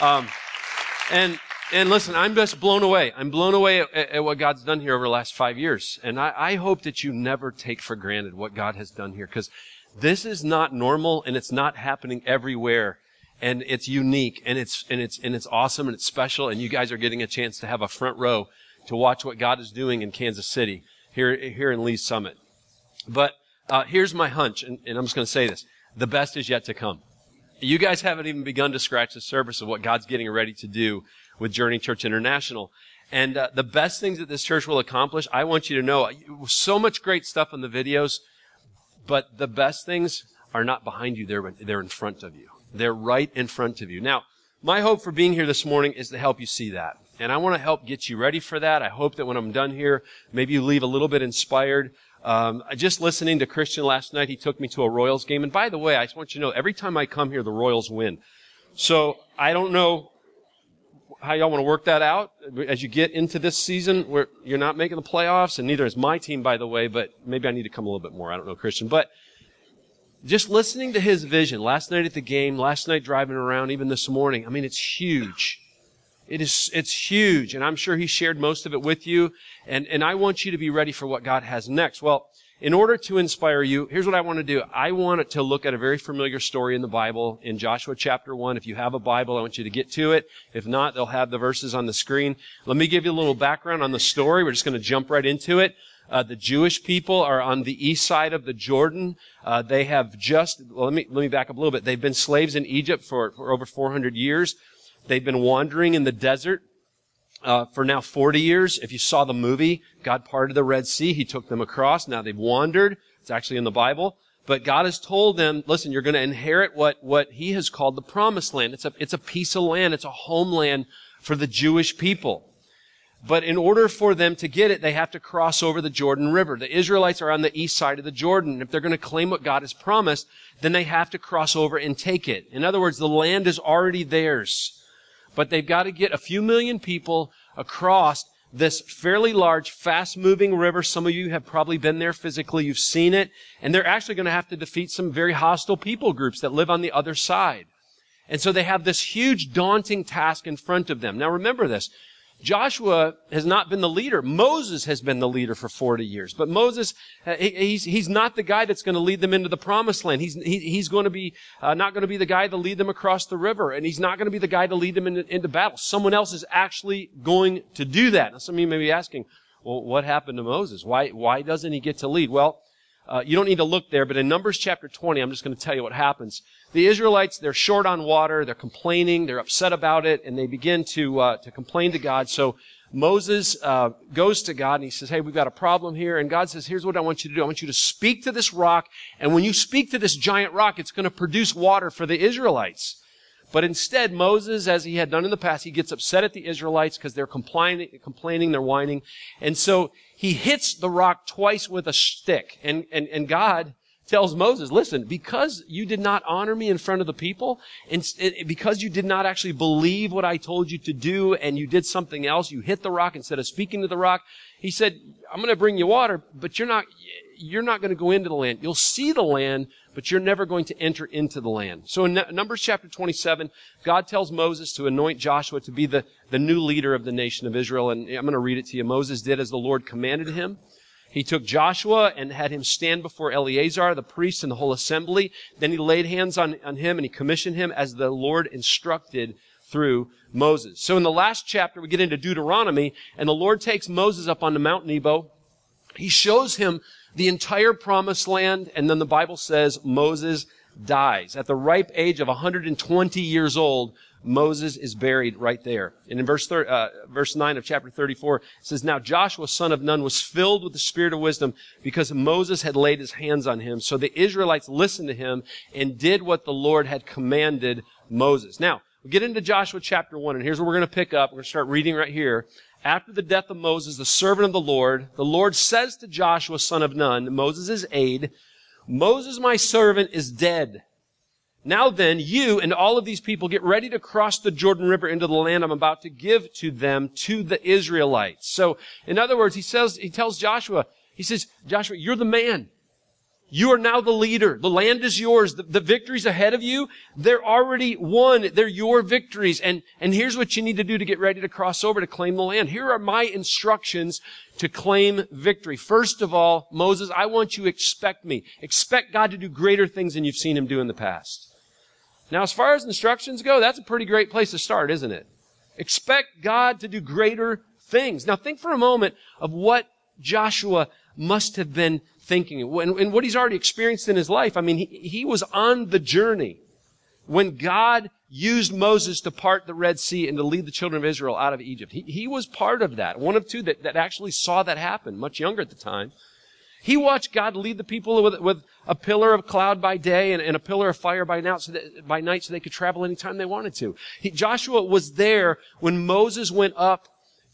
Um, and and listen, I'm just blown away. I'm blown away at, at, what God's done here over the last five years. And I, I hope that you never take for granted what God has done here because this is not normal and it's not happening everywhere. And it's unique and it's, and it's, and it's awesome and it's special. And you guys are getting a chance to have a front row to watch what God is doing in Kansas City here, here in Lee's Summit. But, uh, here's my hunch, and, and I'm just going to say this. The best is yet to come. You guys haven't even begun to scratch the surface of what God's getting ready to do with Journey Church International. And uh, the best things that this church will accomplish, I want you to know, so much great stuff in the videos, but the best things are not behind you, they're, they're in front of you. They're right in front of you. Now, my hope for being here this morning is to help you see that. And I want to help get you ready for that. I hope that when I'm done here, maybe you leave a little bit inspired. Um, just listening to Christian last night, he took me to a Royals game. And by the way, I just want you to know, every time I come here, the Royals win. So I don't know how y'all want to work that out as you get into this season where you're not making the playoffs, and neither is my team, by the way, but maybe I need to come a little bit more. I don't know, Christian. But just listening to his vision last night at the game, last night driving around, even this morning, I mean, it's huge. It is, it's huge. And I'm sure he shared most of it with you. And, and I want you to be ready for what God has next. Well, in order to inspire you, here's what I want to do. I want to look at a very familiar story in the Bible in Joshua chapter 1. If you have a Bible, I want you to get to it. If not, they'll have the verses on the screen. Let me give you a little background on the story. We're just going to jump right into it. Uh, the Jewish people are on the east side of the Jordan. Uh, they have just, well, let me, let me back up a little bit. They've been slaves in Egypt for, for over 400 years. They've been wandering in the desert uh, for now 40 years. If you saw the movie, God parted the Red Sea. He took them across. Now they've wandered. It's actually in the Bible. But God has told them, listen, you're going to inherit what, what He has called the promised land. It's a, it's a piece of land. It's a homeland for the Jewish people. But in order for them to get it, they have to cross over the Jordan River. The Israelites are on the east side of the Jordan. If they're going to claim what God has promised, then they have to cross over and take it. In other words, the land is already theirs but they've got to get a few million people across this fairly large, fast-moving river. Some of you have probably been there physically. You've seen it. And they're actually going to have to defeat some very hostile people groups that live on the other side. And so they have this huge, daunting task in front of them. Now remember this. Joshua has not been the leader. Moses has been the leader for 40 years. But Moses, uh, he's, he's not the guy that's going to lead them into the promised land. He's, he, he's going to be, uh, not going to be the guy to lead them across the river. And he's not going to be the guy to lead them into, into battle. Someone else is actually going to do that. Now some of you may be asking, well, what happened to Moses? Why, why doesn't he get to lead? Well, uh, you don't need to look there, but in Numbers chapter 20, I'm just going to tell you what happens. The Israelites, they're short on water, they're complaining, they're upset about it, and they begin to, uh, to complain to God. So Moses uh, goes to God and he says, Hey, we've got a problem here. And God says, Here's what I want you to do. I want you to speak to this rock, and when you speak to this giant rock, it's going to produce water for the Israelites. But instead, Moses, as he had done in the past, he gets upset at the Israelites because they're complaining, complaining, they're whining. And so he hits the rock twice with a stick. And, and, and God tells Moses, listen, because you did not honor me in front of the people, and because you did not actually believe what I told you to do, and you did something else, you hit the rock instead of speaking to the rock, he said, I'm going to bring you water, but you're not, you're not going to go into the land. You'll see the land, but you're never going to enter into the land. So in Numbers chapter 27, God tells Moses to anoint Joshua to be the, the new leader of the nation of Israel. And I'm going to read it to you. Moses did as the Lord commanded him. He took Joshua and had him stand before Eleazar, the priest, and the whole assembly. Then he laid hands on, on him and he commissioned him as the Lord instructed through Moses. So in the last chapter, we get into Deuteronomy, and the Lord takes Moses up on the Mount Nebo. He shows him the entire promised land, and then the Bible says Moses dies. At the ripe age of 120 years old, Moses is buried right there. And in verse, thir- uh, verse 9 of chapter 34, it says, Now Joshua, son of Nun, was filled with the spirit of wisdom because Moses had laid his hands on him. So the Israelites listened to him and did what the Lord had commanded Moses. Now, we get into Joshua chapter 1, and here's where we're going to pick up. We're going to start reading right here. After the death of Moses, the servant of the Lord, the Lord says to Joshua, son of Nun, Moses' aide, Moses, my servant, is dead. Now then, you and all of these people get ready to cross the Jordan River into the land I'm about to give to them, to the Israelites. So, in other words, he says, he tells Joshua, he says, Joshua, you're the man. You are now the leader. The land is yours. The, the, victories ahead of you, they're already won. They're your victories. And, and here's what you need to do to get ready to cross over to claim the land. Here are my instructions to claim victory. First of all, Moses, I want you to expect me. Expect God to do greater things than you've seen him do in the past. Now, as far as instructions go, that's a pretty great place to start, isn't it? Expect God to do greater things. Now, think for a moment of what Joshua must have been thinking and, what he's already experienced in his life. I mean, he, he was on the journey when God used Moses to part the Red Sea and to lead the children of Israel out of Egypt. He, he was part of that. One of two that, that actually saw that happen, much younger at the time. He watched God lead the people with, with a pillar of cloud by day and, and a pillar of fire by night, so that, by night so they could travel anytime they wanted to. He, Joshua was there when Moses went up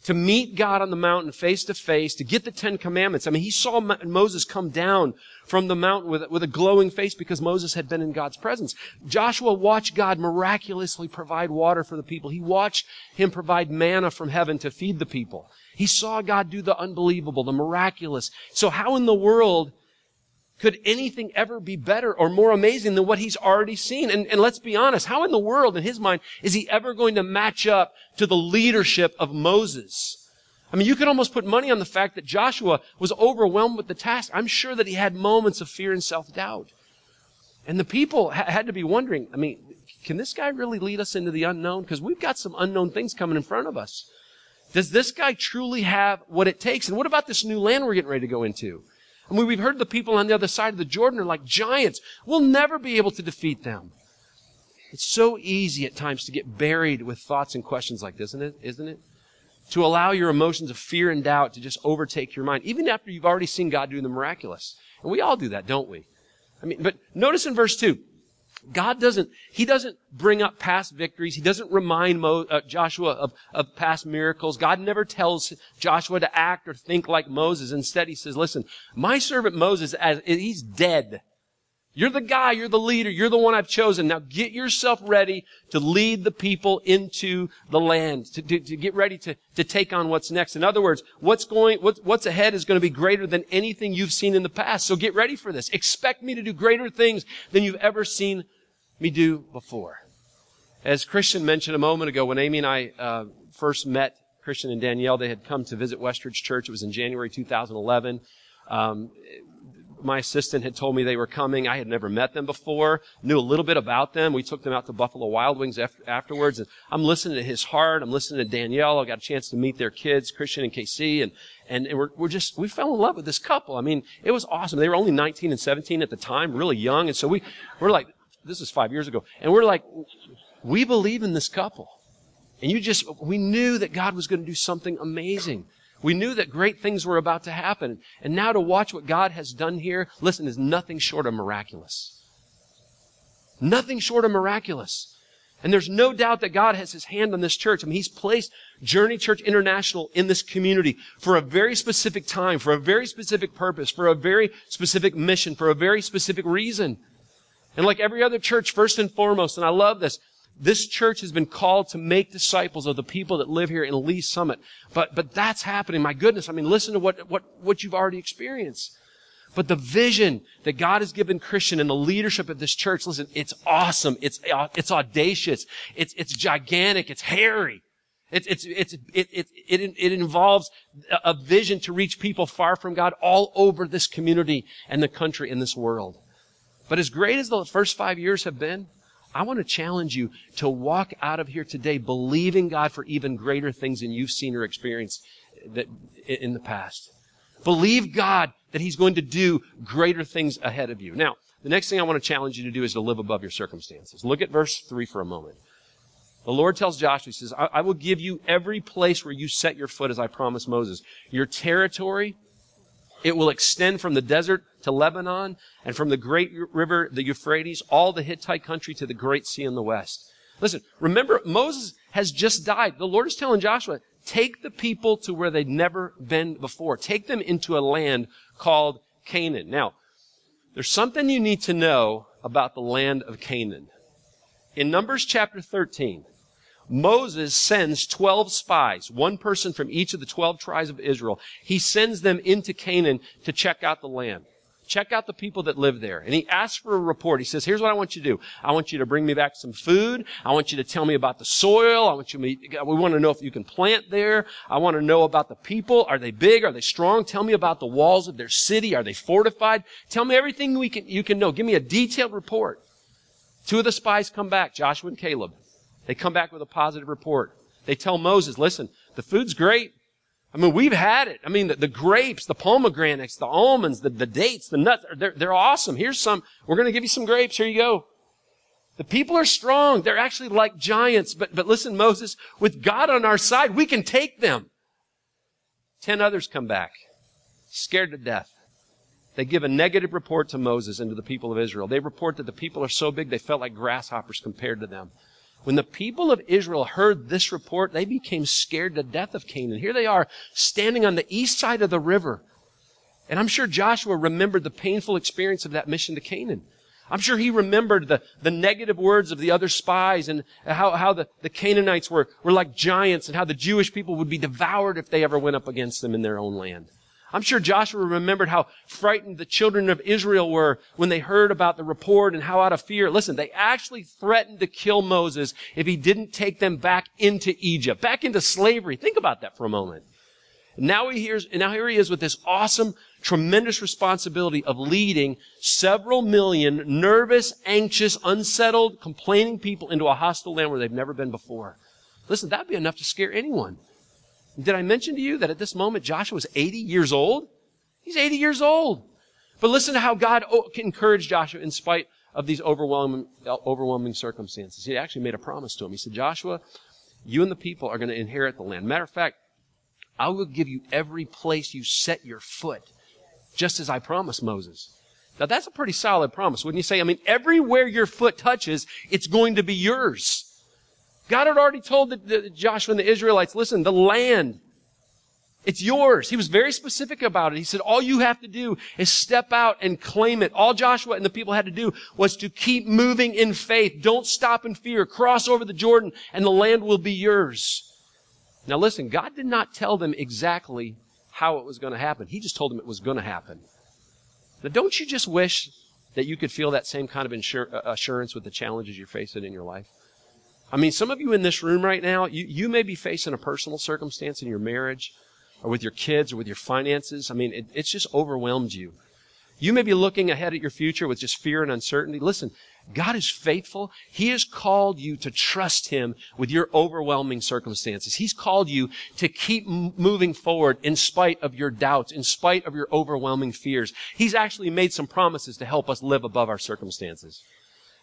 to meet God on the mountain face to face, to get the Ten Commandments. I mean, he saw Moses come down from the mountain with, with a glowing face because Moses had been in God's presence. Joshua watched God miraculously provide water for the people. He watched him provide manna from heaven to feed the people. He saw God do the unbelievable, the miraculous. So how in the world could anything ever be better or more amazing than what he's already seen? And, and let's be honest, how in the world, in his mind, is he ever going to match up to the leadership of Moses? I mean, you could almost put money on the fact that Joshua was overwhelmed with the task. I'm sure that he had moments of fear and self-doubt. And the people ha- had to be wondering, I mean, can this guy really lead us into the unknown? Because we've got some unknown things coming in front of us. Does this guy truly have what it takes? And what about this new land we're getting ready to go into? I mean, we've heard the people on the other side of the Jordan are like giants. We'll never be able to defeat them. It's so easy at times to get buried with thoughts and questions like this, isn't it? Isn't it? To allow your emotions of fear and doubt to just overtake your mind, even after you've already seen God do the miraculous. And we all do that, don't we? I mean, but notice in verse 2, God doesn't, He doesn't bring up past victories. He doesn't remind Mo, uh, Joshua of, of past miracles. God never tells Joshua to act or think like Moses. Instead, He says, listen, my servant Moses, as, he's dead. You're the guy, you're the leader, you're the one I've chosen. Now get yourself ready to lead the people into the land, to, to, to get ready to, to take on what's next. In other words, what's going, what, what's ahead is going to be greater than anything you've seen in the past. So get ready for this. Expect me to do greater things than you've ever seen me do before. As Christian mentioned a moment ago, when Amy and I uh, first met Christian and Danielle, they had come to visit Westridge Church. It was in January 2011. Um, my assistant had told me they were coming. I had never met them before, knew a little bit about them. We took them out to Buffalo Wild Wings afterwards, and I'm listening to his heart. I'm listening to Danielle. I got a chance to meet their kids, Christian and KC, and and, and we're, we're just we fell in love with this couple. I mean, it was awesome. They were only 19 and 17 at the time, really young, and so we we're like, this is five years ago, and we're like, we believe in this couple. And you just, we knew that God was going to do something amazing. We knew that great things were about to happen. And now to watch what God has done here, listen, is nothing short of miraculous. Nothing short of miraculous. And there's no doubt that God has his hand on this church. I mean, he's placed Journey Church International in this community for a very specific time, for a very specific purpose, for a very specific mission, for a very specific reason. And like every other church, first and foremost, and I love this, this church has been called to make disciples of the people that live here in Lee's Summit. But, but that's happening. My goodness. I mean, listen to what, what, what you've already experienced. But the vision that God has given Christian and the leadership of this church, listen, it's awesome. It's, it's audacious. It's, it's gigantic. It's hairy. It's, it's, it's, it, it, it, it involves a vision to reach people far from God all over this community and the country and this world. But as great as the first five years have been, I want to challenge you to walk out of here today believing God for even greater things than you've seen or experienced that, in the past. Believe God that He's going to do greater things ahead of you. Now, the next thing I want to challenge you to do is to live above your circumstances. Look at verse 3 for a moment. The Lord tells Joshua, He says, I, I will give you every place where you set your foot as I promised Moses. Your territory, it will extend from the desert to Lebanon and from the great river, the Euphrates, all the Hittite country to the great sea in the west. Listen, remember, Moses has just died. The Lord is telling Joshua, take the people to where they'd never been before. Take them into a land called Canaan. Now, there's something you need to know about the land of Canaan. In Numbers chapter 13, Moses sends 12 spies, one person from each of the 12 tribes of Israel. He sends them into Canaan to check out the land check out the people that live there. And he asks for a report. He says, here's what I want you to do. I want you to bring me back some food. I want you to tell me about the soil. I want you to, we want to know if you can plant there. I want to know about the people. Are they big? Are they strong? Tell me about the walls of their city. Are they fortified? Tell me everything we can, you can know. Give me a detailed report. Two of the spies come back, Joshua and Caleb. They come back with a positive report. They tell Moses, listen, the food's great. I mean, we've had it. I mean, the, the grapes, the pomegranates, the almonds, the, the dates, the nuts, they're, they're awesome. Here's some. We're going to give you some grapes. Here you go. The people are strong. They're actually like giants. But, but listen, Moses, with God on our side, we can take them. Ten others come back, scared to death. They give a negative report to Moses and to the people of Israel. They report that the people are so big they felt like grasshoppers compared to them. When the people of Israel heard this report, they became scared to death of Canaan. Here they are standing on the east side of the river. And I'm sure Joshua remembered the painful experience of that mission to Canaan. I'm sure he remembered the, the negative words of the other spies and how, how the, the Canaanites were, were like giants and how the Jewish people would be devoured if they ever went up against them in their own land. I'm sure Joshua remembered how frightened the children of Israel were when they heard about the report and how out of fear. Listen, they actually threatened to kill Moses if he didn't take them back into Egypt, back into slavery. Think about that for a moment. Now he hears, now here he is with this awesome, tremendous responsibility of leading several million nervous, anxious, unsettled, complaining people into a hostile land where they've never been before. Listen, that'd be enough to scare anyone. Did I mention to you that at this moment Joshua was 80 years old? He's 80 years old. But listen to how God oh, encouraged Joshua in spite of these overwhelming, overwhelming circumstances. He actually made a promise to him. He said, Joshua, you and the people are going to inherit the land. Matter of fact, I will give you every place you set your foot, just as I promised Moses. Now that's a pretty solid promise, wouldn't you say? I mean, everywhere your foot touches, it's going to be yours. God had already told the, the, Joshua and the Israelites, listen, the land, it's yours. He was very specific about it. He said, all you have to do is step out and claim it. All Joshua and the people had to do was to keep moving in faith. Don't stop in fear. Cross over the Jordan and the land will be yours. Now listen, God did not tell them exactly how it was going to happen. He just told them it was going to happen. Now don't you just wish that you could feel that same kind of insur- uh, assurance with the challenges you're facing in your life? I mean, some of you in this room right now, you, you may be facing a personal circumstance in your marriage or with your kids or with your finances. I mean, it, it's just overwhelmed you. You may be looking ahead at your future with just fear and uncertainty. Listen, God is faithful. He has called you to trust Him with your overwhelming circumstances. He's called you to keep m- moving forward in spite of your doubts, in spite of your overwhelming fears. He's actually made some promises to help us live above our circumstances.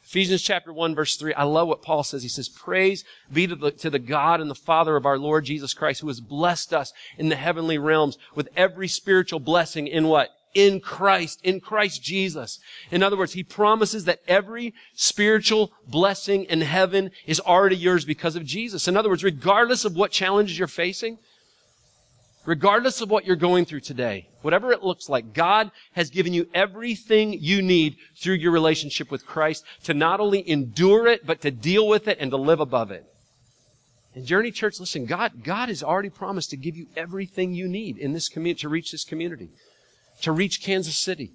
Ephesians chapter 1 verse 3. I love what Paul says. He says, praise be to the, to the God and the Father of our Lord Jesus Christ who has blessed us in the heavenly realms with every spiritual blessing in what? In Christ, in Christ Jesus. In other words, he promises that every spiritual blessing in heaven is already yours because of Jesus. In other words, regardless of what challenges you're facing, regardless of what you're going through today, whatever it looks like, God has given you everything you need through your relationship with Christ to not only endure it, but to deal with it and to live above it. And Journey Church, listen, God, God has already promised to give you everything you need in this community, to reach this community, to reach Kansas City,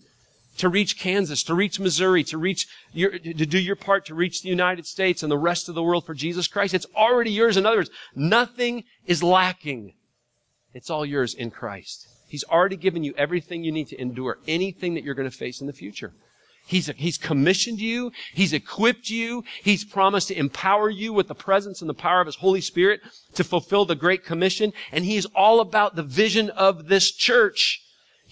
to reach Kansas, to reach Missouri, to reach your, to do your part to reach the United States and the rest of the world for Jesus Christ. It's already yours. In other words, nothing is lacking. It's all yours in Christ. He's already given you everything you need to endure anything that you're going to face in the future. He's, he's commissioned you. He's equipped you. He's promised to empower you with the presence and the power of His Holy Spirit to fulfill the Great Commission. And He is all about the vision of this church.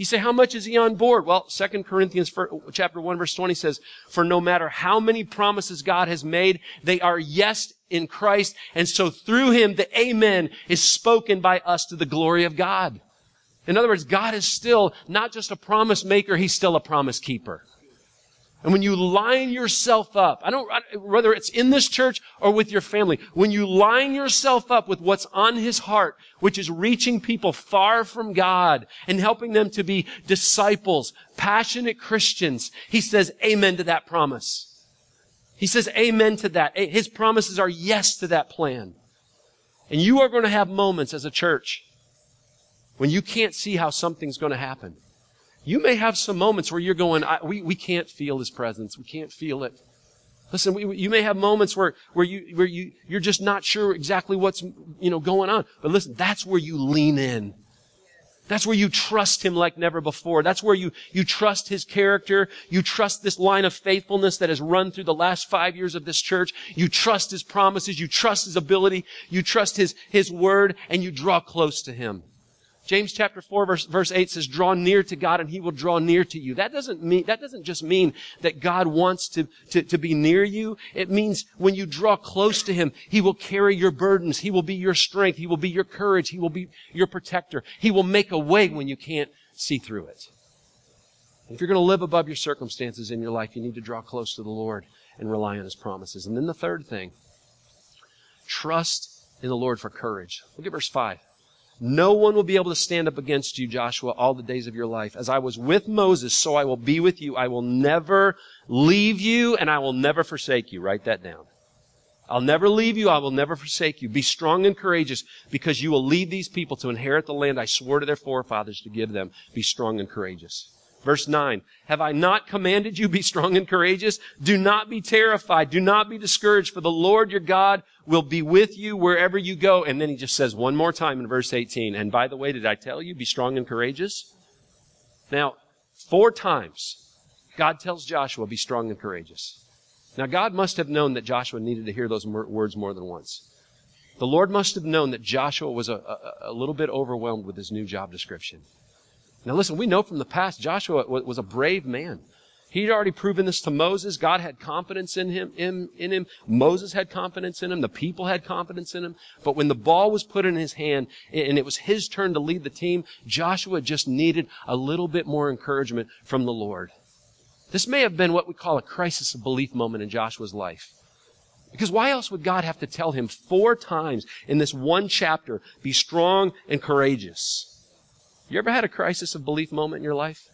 You say, how much is He on board? Well, 2 Corinthians chapter 1 verse 20 says, for no matter how many promises God has made, they are yes in Christ. And so through him, the amen is spoken by us to the glory of God. In other words, God is still not just a promise maker, he's still a promise keeper. And when you line yourself up, I don't, whether it's in this church or with your family, when you line yourself up with what's on his heart, which is reaching people far from God and helping them to be disciples, passionate Christians, he says amen to that promise. He says amen to that. His promises are yes to that plan. And you are going to have moments as a church when you can't see how something's going to happen. You may have some moments where you're going, we, we can't feel His presence. We can't feel it. Listen, we, you may have moments where, where you, where you, you're just not sure exactly what's, you know, going on. But listen, that's where you lean in. That's where you trust Him like never before. That's where you, you trust His character. You trust this line of faithfulness that has run through the last five years of this church. You trust His promises. You trust His ability. You trust His, His word and you draw close to Him. James chapter 4 verse, verse 8 says, draw near to God and he will draw near to you. That doesn't mean, that doesn't just mean that God wants to, to, to be near you. It means when you draw close to him, he will carry your burdens. He will be your strength. He will be your courage. He will be your protector. He will make a way when you can't see through it. If you're going to live above your circumstances in your life, you need to draw close to the Lord and rely on his promises. And then the third thing, trust in the Lord for courage. Look at verse 5. No one will be able to stand up against you, Joshua, all the days of your life. As I was with Moses, so I will be with you. I will never leave you and I will never forsake you. Write that down. I'll never leave you. I will never forsake you. Be strong and courageous because you will lead these people to inherit the land I swore to their forefathers to give them. Be strong and courageous. Verse 9. Have I not commanded you be strong and courageous? Do not be terrified. Do not be discouraged for the Lord your God will be with you wherever you go. And then he just says one more time in verse 18, and by the way, did I tell you, be strong and courageous? Now, four times, God tells Joshua, be strong and courageous. Now, God must have known that Joshua needed to hear those words more than once. The Lord must have known that Joshua was a, a, a little bit overwhelmed with his new job description. Now listen, we know from the past Joshua was a brave man. He'd already proven this to Moses. God had confidence in him, in, in him. Moses had confidence in him. The people had confidence in him. But when the ball was put in his hand and it was his turn to lead the team, Joshua just needed a little bit more encouragement from the Lord. This may have been what we call a crisis of belief moment in Joshua's life. Because why else would God have to tell him four times in this one chapter, be strong and courageous? You ever had a crisis of belief moment in your life?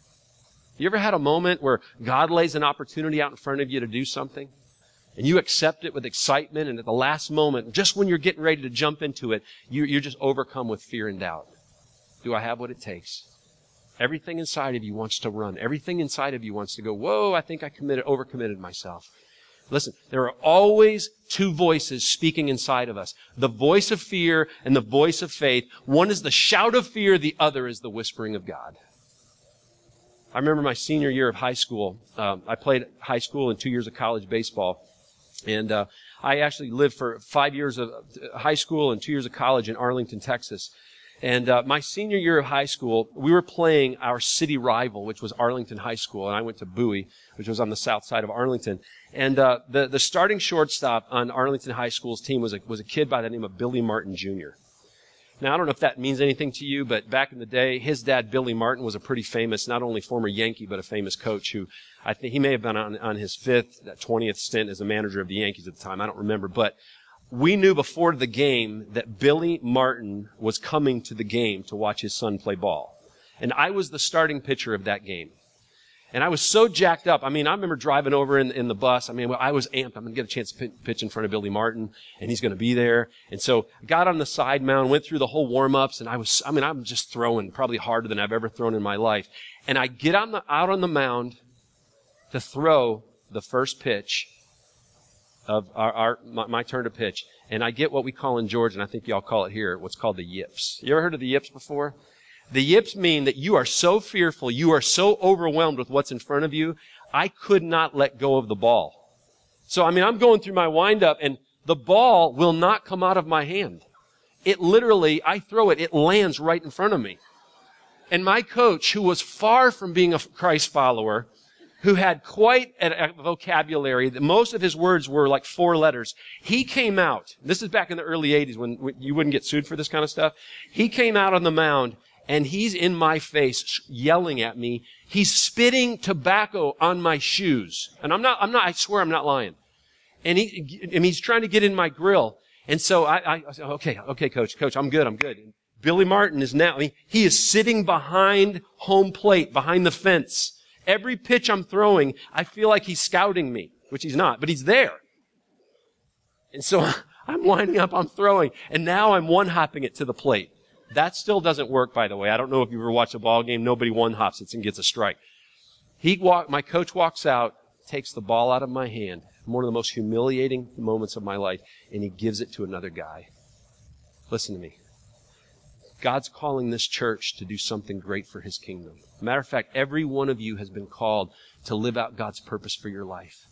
You ever had a moment where God lays an opportunity out in front of you to do something? And you accept it with excitement, and at the last moment, just when you're getting ready to jump into it, you, are just overcome with fear and doubt. Do I have what it takes? Everything inside of you wants to run. Everything inside of you wants to go, whoa, I think I committed, overcommitted myself. Listen, there are always two voices speaking inside of us. The voice of fear and the voice of faith. One is the shout of fear, the other is the whispering of God. I remember my senior year of high school. Um, I played high school and two years of college baseball. And uh, I actually lived for five years of high school and two years of college in Arlington, Texas. And uh, my senior year of high school, we were playing our city rival, which was Arlington High School, and I went to Bowie, which was on the south side of Arlington. And uh, the the starting shortstop on Arlington High School's team was a was a kid by the name of Billy Martin Jr. Now, I don't know if that means anything to you, but back in the day, his dad, Billy Martin, was a pretty famous, not only former Yankee, but a famous coach who I think he may have been on, on his fifth, 20th stint as a manager of the Yankees at the time. I don't remember, but we knew before the game that Billy Martin was coming to the game to watch his son play ball. And I was the starting pitcher of that game. And I was so jacked up. I mean, I remember driving over in, in the bus. I mean, I was amped. I'm going to get a chance to pitch in front of Billy Martin, and he's going to be there. And so I got on the side mound, went through the whole warm-ups, and I was, I mean, I'm just throwing probably harder than I've ever thrown in my life. And I get on the, out on the mound to throw the first pitch of our, our my, my turn to pitch. And I get what we call in Georgia, and I think y'all call it here, what's called the yips. You ever heard of the yips before? The yips mean that you are so fearful, you are so overwhelmed with what's in front of you, I could not let go of the ball. So, I mean, I'm going through my windup and the ball will not come out of my hand. It literally, I throw it, it lands right in front of me. And my coach, who was far from being a Christ follower, who had quite a vocabulary, most of his words were like four letters, he came out, this is back in the early 80s when you wouldn't get sued for this kind of stuff. He came out on the mound and he's in my face yelling at me. He's spitting tobacco on my shoes. And I'm not, I'm not, I swear I'm not lying. And he, and he's trying to get in my grill. And so I, I, I said, okay, okay, coach, coach, I'm good, I'm good. And Billy Martin is now, I mean, he is sitting behind home plate, behind the fence. Every pitch I'm throwing, I feel like he's scouting me, which he's not, but he's there. And so I'm winding up, I'm throwing, and now I'm one hopping it to the plate. That still doesn't work, by the way. I don't know if you ever watched a ball game. Nobody one hops it and gets a strike. He walk, my coach walks out, takes the ball out of my hand, one of the most humiliating moments of my life, and he gives it to another guy. Listen to me. God's calling this church to do something great for his kingdom. Matter of fact, every one of you has been called to live out God's purpose for your life.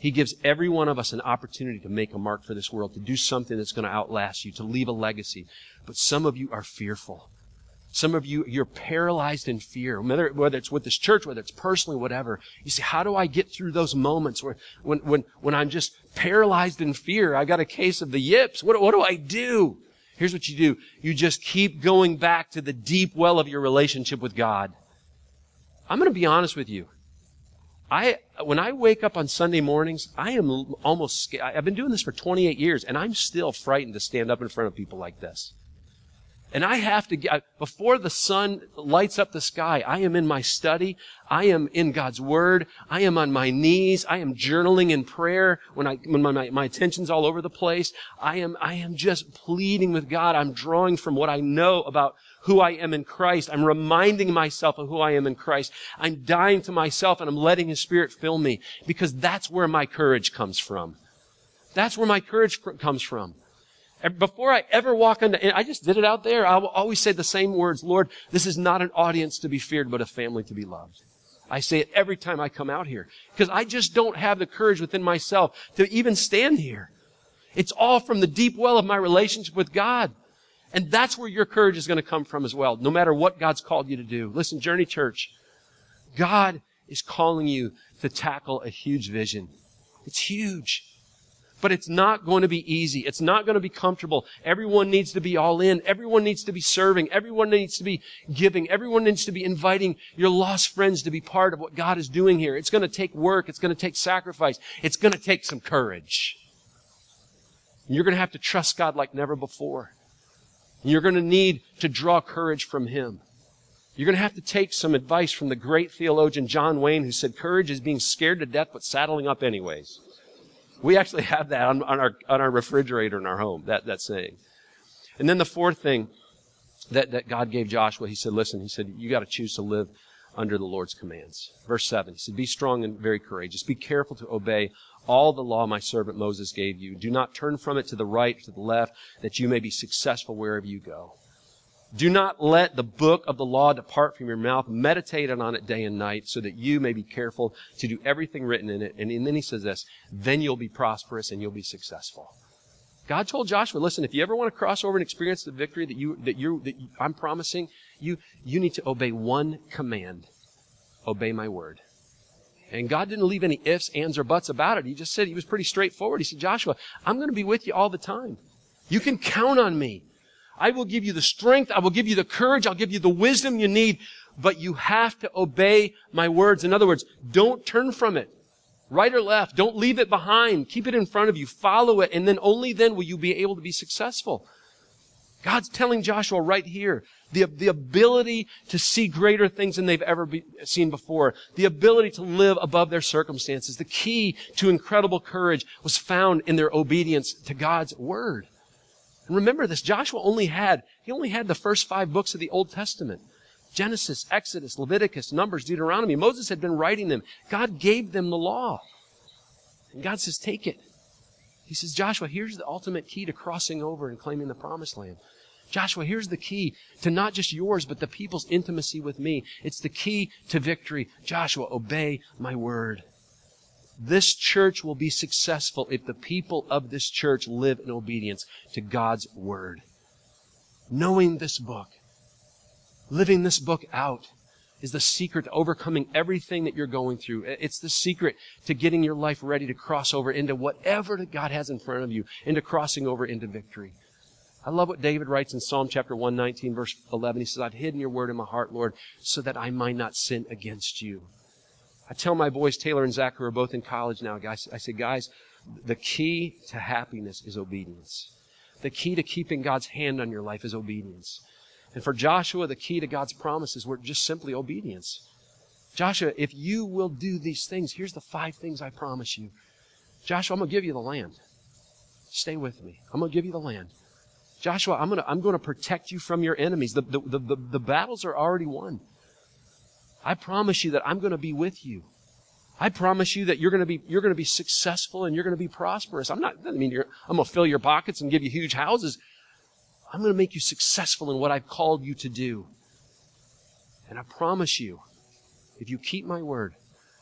He gives every one of us an opportunity to make a mark for this world, to do something that's going to outlast you, to leave a legacy. But some of you are fearful. Some of you, you're paralyzed in fear, whether, whether it's with this church, whether it's personally, whatever. You say, how do I get through those moments where, when, when, when I'm just paralyzed in fear? I got a case of the yips. What, what do I do? Here's what you do. You just keep going back to the deep well of your relationship with God. I'm going to be honest with you. I, when I wake up on Sunday mornings, I am almost scared. I've been doing this for 28 years and I'm still frightened to stand up in front of people like this. And I have to get, before the sun lights up the sky, I am in my study. I am in God's Word. I am on my knees. I am journaling in prayer when I, when my, my, my attention's all over the place. I am, I am just pleading with God. I'm drawing from what I know about who I am in Christ. I'm reminding myself of who I am in Christ. I'm dying to myself and I'm letting His Spirit fill me because that's where my courage comes from. That's where my courage comes from. Before I ever walk into, I just did it out there. I will always say the same words. Lord, this is not an audience to be feared, but a family to be loved. I say it every time I come out here because I just don't have the courage within myself to even stand here. It's all from the deep well of my relationship with God. And that's where your courage is going to come from as well, no matter what God's called you to do. Listen, Journey Church, God is calling you to tackle a huge vision. It's huge. But it's not going to be easy. It's not going to be comfortable. Everyone needs to be all in. Everyone needs to be serving. Everyone needs to be giving. Everyone needs to be inviting your lost friends to be part of what God is doing here. It's going to take work. It's going to take sacrifice. It's going to take some courage. You're going to have to trust God like never before. You're going to need to draw courage from Him. You're going to have to take some advice from the great theologian John Wayne who said courage is being scared to death but saddling up anyways. We actually have that on, on, our, on our refrigerator in our home, that, that saying. And then the fourth thing that, that God gave Joshua, he said, listen, he said, you got to choose to live under the Lord's commands. Verse 7, he said, Be strong and very courageous. Be careful to obey all the law my servant Moses gave you. Do not turn from it to the right, to the left, that you may be successful wherever you go. Do not let the book of the law depart from your mouth. Meditate on it day and night so that you may be careful to do everything written in it. And then he says this, then you'll be prosperous and you'll be successful. God told Joshua, listen, if you ever want to cross over and experience the victory that you, that you, that I'm promising, you, you need to obey one command. Obey my word. And God didn't leave any ifs, ands, or buts about it. He just said, he was pretty straightforward. He said, Joshua, I'm going to be with you all the time. You can count on me. I will give you the strength. I will give you the courage. I'll give you the wisdom you need. But you have to obey my words. In other words, don't turn from it. Right or left. Don't leave it behind. Keep it in front of you. Follow it. And then only then will you be able to be successful. God's telling Joshua right here, the, the ability to see greater things than they've ever be, seen before, the ability to live above their circumstances, the key to incredible courage was found in their obedience to God's word. And remember this, Joshua only had, he only had the first five books of the Old Testament. Genesis, Exodus, Leviticus, Numbers, Deuteronomy. Moses had been writing them. God gave them the law. And God says, take it. He says, Joshua, here's the ultimate key to crossing over and claiming the promised land. Joshua, here's the key to not just yours, but the people's intimacy with me. It's the key to victory. Joshua, obey my word. This church will be successful if the people of this church live in obedience to God's word. Knowing this book, living this book out, is the secret to overcoming everything that you're going through. It's the secret to getting your life ready to cross over into whatever God has in front of you, into crossing over into victory. I love what David writes in Psalm chapter 119, verse 11. He says, I've hidden your word in my heart, Lord, so that I might not sin against you. I tell my boys, Taylor and Zach, who are both in college now, guys, I say, guys, the key to happiness is obedience. The key to keeping God's hand on your life is obedience. And for Joshua, the key to God's promises were just simply obedience. Joshua, if you will do these things, here's the five things I promise you. Joshua, I'm going to give you the land. Stay with me. I'm going to give you the land. Joshua, I'm gonna, I'm gonna protect you from your enemies. The, the, the, the, battles are already won. I promise you that I'm gonna be with you. I promise you that you're gonna be, you're gonna be successful and you're gonna be prosperous. I'm not, I mean, I'm gonna fill your pockets and give you huge houses. I'm gonna make you successful in what I've called you to do. And I promise you, if you keep my word,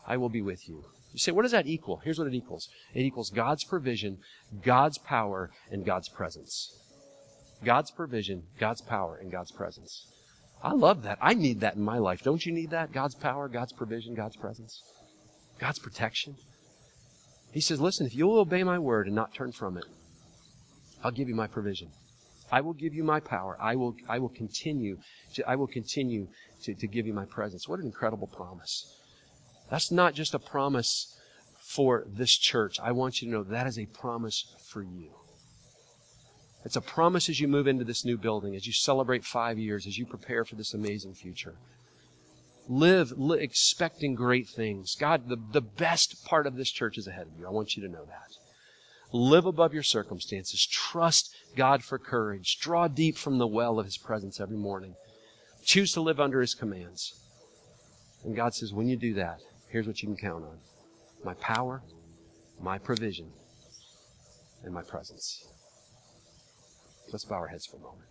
I will be with you. You say, what does that equal? Here's what it equals. It equals God's provision, God's power, and God's presence. God's provision, God's power, and God's presence. I love that. I need that in my life. Don't you need that? God's power, God's provision, God's presence, God's protection. He says, listen, if you'll obey my word and not turn from it, I'll give you my provision. I will give you my power. I will, I will continue to, I will continue to, to give you my presence. What an incredible promise. That's not just a promise for this church. I want you to know that is a promise for you. It's a promise as you move into this new building, as you celebrate five years, as you prepare for this amazing future. Live li- expecting great things. God, the, the best part of this church is ahead of you. I want you to know that. Live above your circumstances. Trust God for courage. Draw deep from the well of His presence every morning. Choose to live under His commands. And God says, when you do that, here's what you can count on my power, my provision, and my presence. Let's bow our heads for a moment.